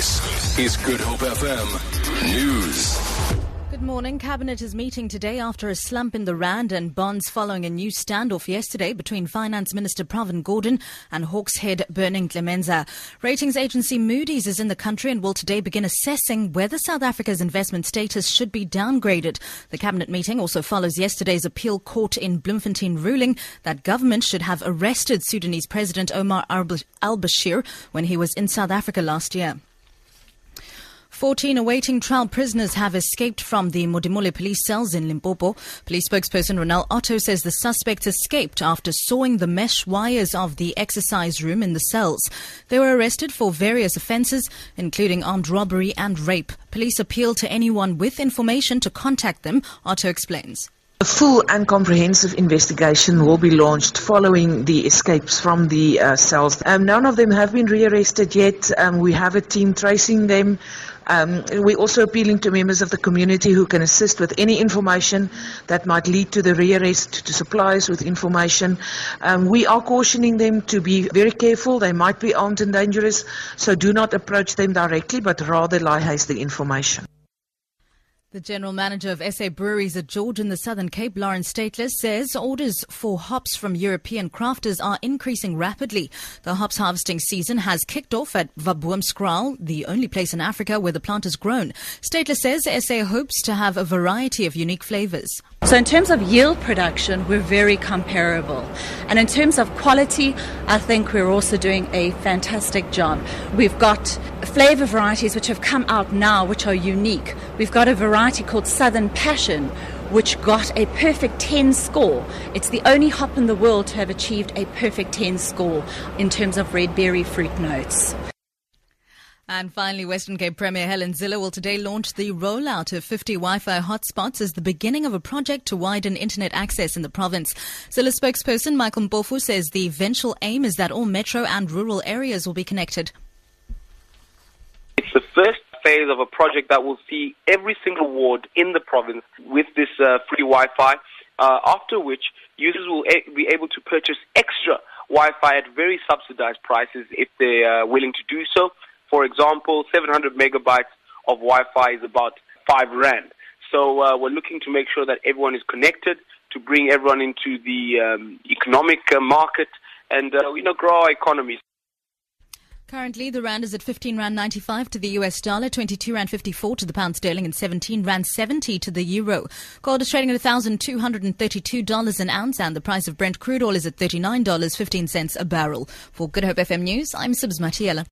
This is Good Hope FM News. Good morning. Cabinet is meeting today after a slump in the rand and bonds following a new standoff yesterday between Finance Minister Pravin Gordhan and Hawks head Berning Ntlemeza. Ratings agency Moody's is in the country and will today begin assessing whether South Africa's investment status should be downgraded. The cabinet meeting also follows yesterday's appeal court in Bloemfontein ruling that government should have arrested Sudanese President Omar al-Bashir when he was in South Africa last year. 14 awaiting trial prisoners have escaped from the Modimolle police cells in Limpopo. Police spokesperson Ronel Otto says the suspects escaped after sawing the mesh wires of the exercise room in the cells. They were arrested for various offences, including armed robbery and rape. Police appeal to anyone with information to contact them, Otto explains. A full and comprehensive investigation will be launched following the escapes from the uh, cells. Um, none of them have been rearrested yet. Um, we have a team tracing them. Um, we're also appealing to members of the community who can assist with any information that might lead to the rearrest, to suppliers with information. Um, we are cautioning them to be very careful. They might be armed and dangerous, so do not approach them directly, but rather lie the information. The general manager of SA Breweries at George in the Southern Cape, Lawrence Stateless, says orders for hops from European crafters are increasing rapidly. The hops harvesting season has kicked off at Waboomskraal, the only place in Africa where the plant is grown. Stateless says SA hopes to have a variety of unique flavors. So, in terms of yield production, we're very comparable. And in terms of quality, I think we're also doing a fantastic job. We've got flavor varieties which have come out now, which are unique. We've got a variety called Southern Passion, which got a perfect 10 score. It's the only hop in the world to have achieved a perfect 10 score in terms of red berry fruit notes. And finally, Western Cape Premier Helen Zille will today launch the rollout of 50 Wi-Fi hotspots as the beginning of a project to widen internet access in the province. Zille spokesperson Michael Mpofu says the eventual aim is that all metro and rural areas will be connected. It's the first phase of a project that will see every single ward in the province with this uh, free Wi-Fi, uh, after which users will a- be able to purchase extra Wi-Fi at very subsidized prices if they are willing to do so. For example, 700 megabytes of Wi-Fi is about five rand. So uh, we're looking to make sure that everyone is connected to bring everyone into the um, economic uh, market and uh, you know grow our economies. Currently, the rand is at 15 rand 95 to the US dollar, 22 rand 54 to the pound sterling, and 17 rand 70 to the euro. Gold is trading at $1,232 an ounce, and the price of Brent crude oil is at $39.15 a barrel. For Good Hope FM News, I'm Sibs Matiela.